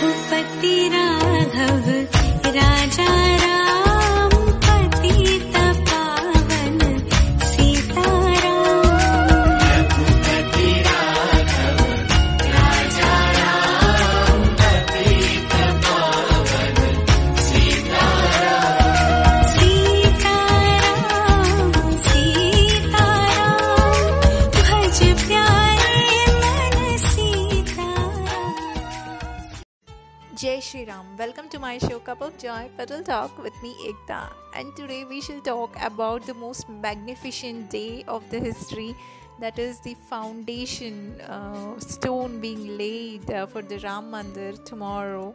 aku Shri Ram. Welcome to my show Cup of Joy Pedal Talk with me Ekta. And today we shall talk about the most magnificent day of the history that is the foundation uh, stone being laid uh, for the Ram Mandir tomorrow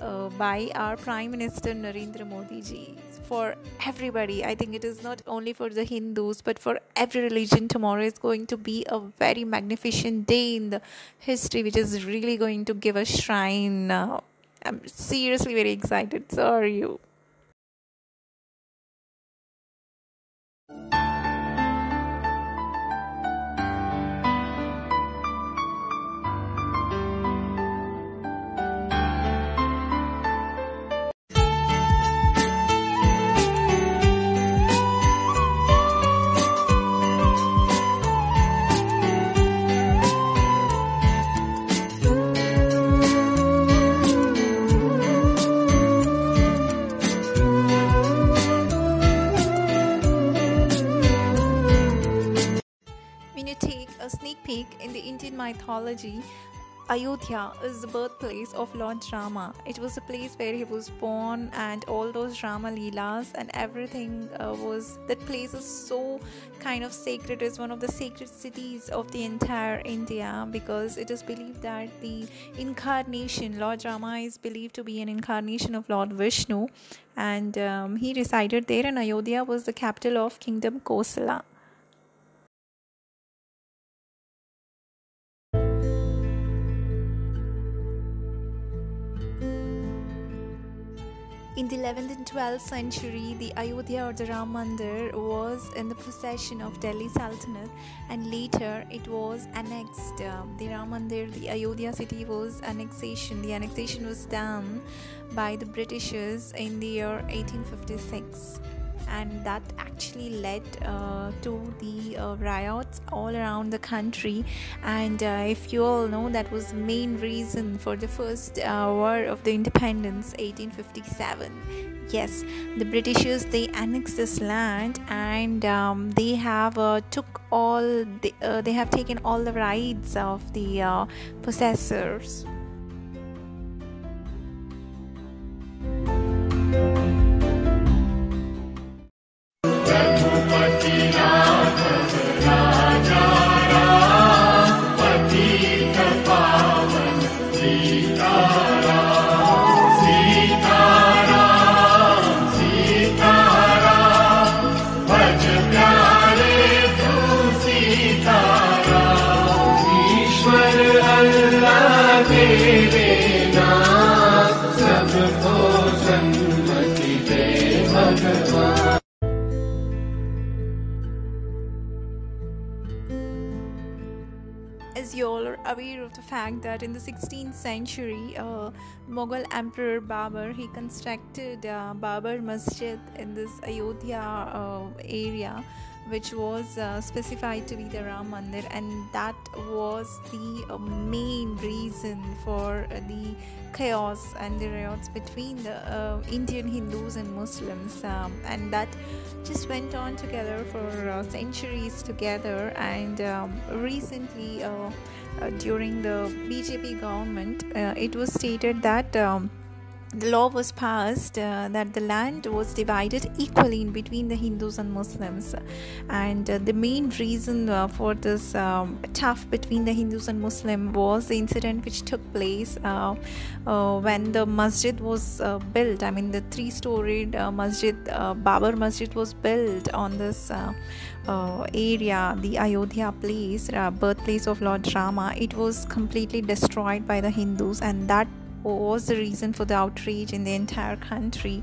uh, by our Prime Minister Narendra Modi ji. For everybody, I think it is not only for the Hindus but for every religion. Tomorrow is going to be a very magnificent day in the history, which is really going to give a shrine. I'm seriously very excited. So are you? Take a sneak peek in the Indian mythology, Ayodhya is the birthplace of Lord Rama. It was the place where he was born, and all those Rama Leelas and everything uh, was. That place is so kind of sacred. It's one of the sacred cities of the entire India because it is believed that the incarnation, Lord Rama, is believed to be an incarnation of Lord Vishnu, and um, he resided there. And Ayodhya was the capital of Kingdom Kosala. In the 11th and 12th century, the Ayodhya or the Ram Mandir was in the possession of Delhi Sultanate, and later it was annexed. Um, the Ram Mandir, the Ayodhya city, was annexation. The annexation was done by the Britishers in the year 1856 and that actually led uh, to the uh, riots all around the country. And uh, if you all know that was the main reason for the first uh, war of the independence 1857 yes the britishers they annexed this land and um, they have uh, took all the, uh, they have taken all the rights of the uh, possessors as you all are aware of the fact that in the 16th century, uh, Mughal Emperor Babur he constructed uh, Babur Masjid in this Ayodhya uh, area, which was uh, specified to be the Ram Mandir, and that was the uh, main reason for uh, the chaos and the riots between the uh, Indian Hindus and Muslims, um, and that just went on together for uh, centuries together. And um, recently, uh, during the BJP government, it was stated that. Um, the law was passed uh, that the land was divided equally in between the Hindus and Muslims, and uh, the main reason uh, for this um, tough between the Hindus and Muslim was the incident which took place uh, uh, when the masjid was uh, built. I mean, the three-storied uh, masjid, Babur Masjid, was built on this. Uh, area, the Ayodhya place, uh, birthplace of Lord Rama, it was completely destroyed by the Hindus, and that was the reason for the outrage in the entire country,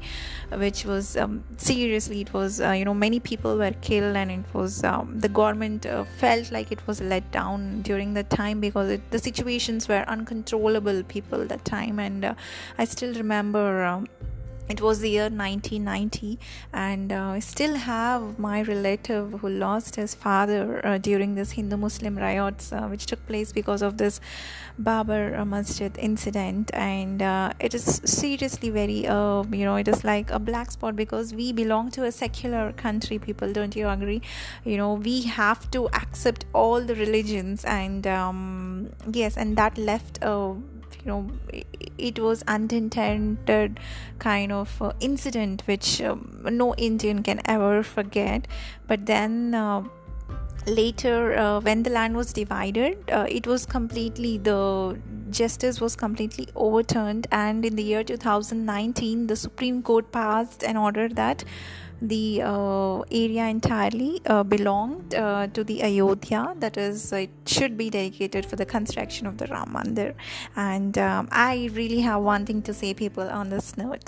which was um, seriously, it was, uh, you know, many people were killed, and it was um, the government uh, felt like it was let down during that time because it, the situations were uncontrollable, people that time, and uh, I still remember. Um, it was the year 1990 and uh, i still have my relative who lost his father uh, during this hindu muslim riots uh, which took place because of this babar masjid incident. And uh, it is seriously very uh, you know it is like a black spot because we belong to a secular country people don't you agree? You know we have to accept all the religions and um, yes and that left a you know it was unintended kind of uh, incident which um, no indian can ever forget. But then uh, later uh, when the land was divided uh, it was completely the justice was completely overturned and in the year 2019 the supreme court passed an order that the uh, area entirely uh, belonged uh, to the Ayodhya, that is, it should be dedicated for the construction of the Ram Mandir. And um, I really have one thing to say, people, on this note.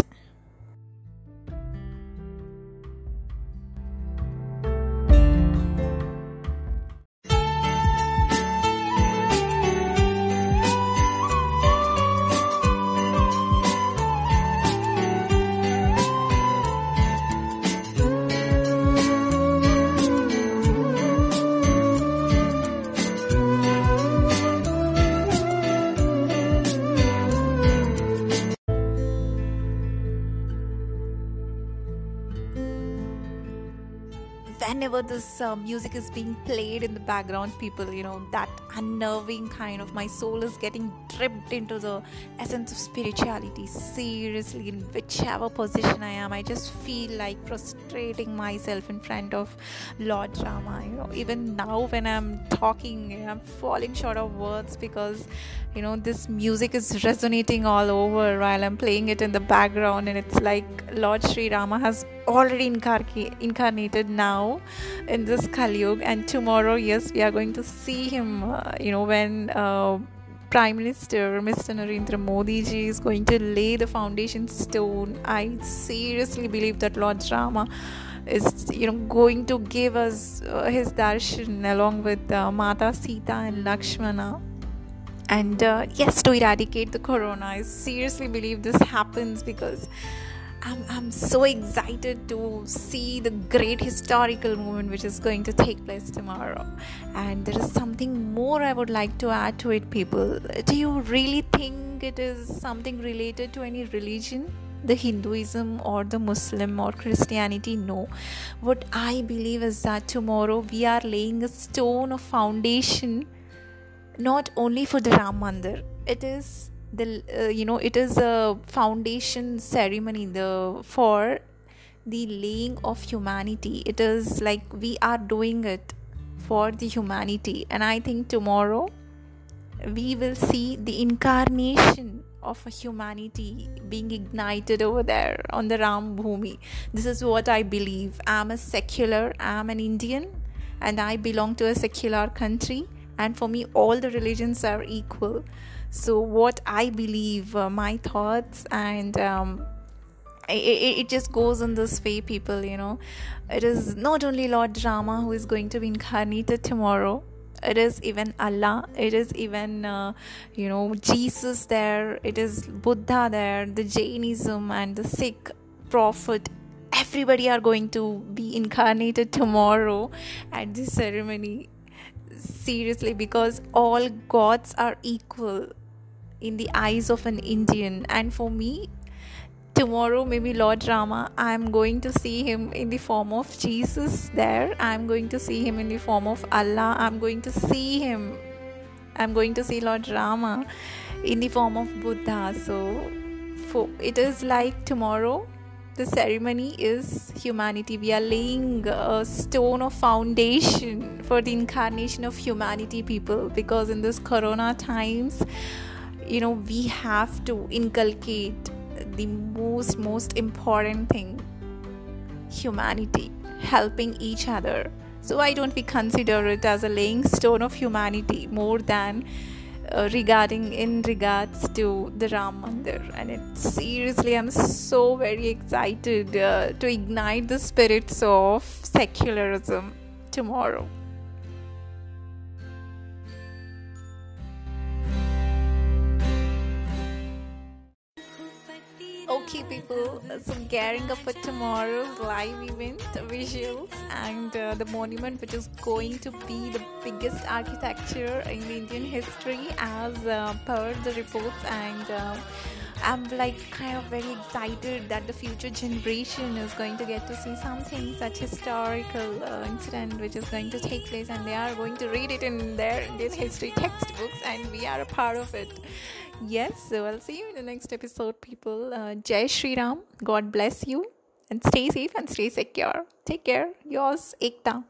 Whenever this uh, music is being played in the background people you know that unnerving kind of my soul is getting dripped into the essence of spirituality. Seriously in whichever position i am i just feel like prostrating myself in front of lord rama you know. Even now when i'm talking i'm falling short of words because you know this music is resonating all over while i'm playing it in the background and it's like lord sri rama has already incarnated now in this Kali Yuga, and tomorrow, yes, we are going to see him. Uh, you know, when uh, Prime Minister Mr. Narendra Modi ji is going to lay the foundation stone, I seriously believe that Lord Rama is you know going to give us uh, his darshan along with uh, Mata Sita and Lakshmana and uh, yes to eradicate the corona i seriously believe this happens because I'm, I'm so excited to see the great historical moment which is going to take place tomorrow. And there is something more I would like to add to it, people. Do you really think it is something related to any religion? The Hinduism or the Muslim or Christianity? No. What I believe is that tomorrow we are laying a stone of foundation not only for the Ram Mandir, it is the uh, you know it is a foundation ceremony the for the laying of humanity. It is like we are doing it for the humanity. And i think tomorrow we will see the incarnation of a humanity being ignited over there on the ram bhumi. This is what i believe. I'm a secular i'm an indian and i belong to a secular country and for me all the religions are equal. So what i believe uh, my thoughts and um, it, it, just goes in this way people you know. It is not only lord rama who is going to be incarnated tomorrow. It is even allah. It is even uh, you know jesus there. It is buddha there. The jainism and the sikh prophet. Everybody are going to be incarnated tomorrow at this ceremony seriously because all gods are equal in the eyes of an Indian. And for me, tomorrow, maybe Lord Rama, I'm going to see him in the form of Jesus there. I'm going to see him in the form of Allah. I'm going to see him. I'm going to see Lord Rama in the form of Buddha. So, for it is like tomorrow the ceremony is humanity. We are laying a stone of foundation for the incarnation of humanity, people, because in this corona times, you know we have to inculcate the most most important thing humanity helping each other so why don't we consider it as a laying stone of humanity more than uh, regarding in regards to the Ram Mandir, and it seriously, I'm so very excited uh, to ignite the spirits of secularism tomorrow. Okay, people, so gearing up for tomorrow's live event visuals and uh, the monument, which is going to be the biggest architecture in Indian history, as uh, per the reports. And uh, I'm like kind of very excited that the future generation is going to get to see something such historical uh, incident which is going to take place, and they are going to read it in their Indian history textbooks, and we are a part of it. Yes, so I'll see you in the next episode, people. Uh, Jai Shri Ram. God bless you and stay safe and stay secure. Take care. Yours, Ekta.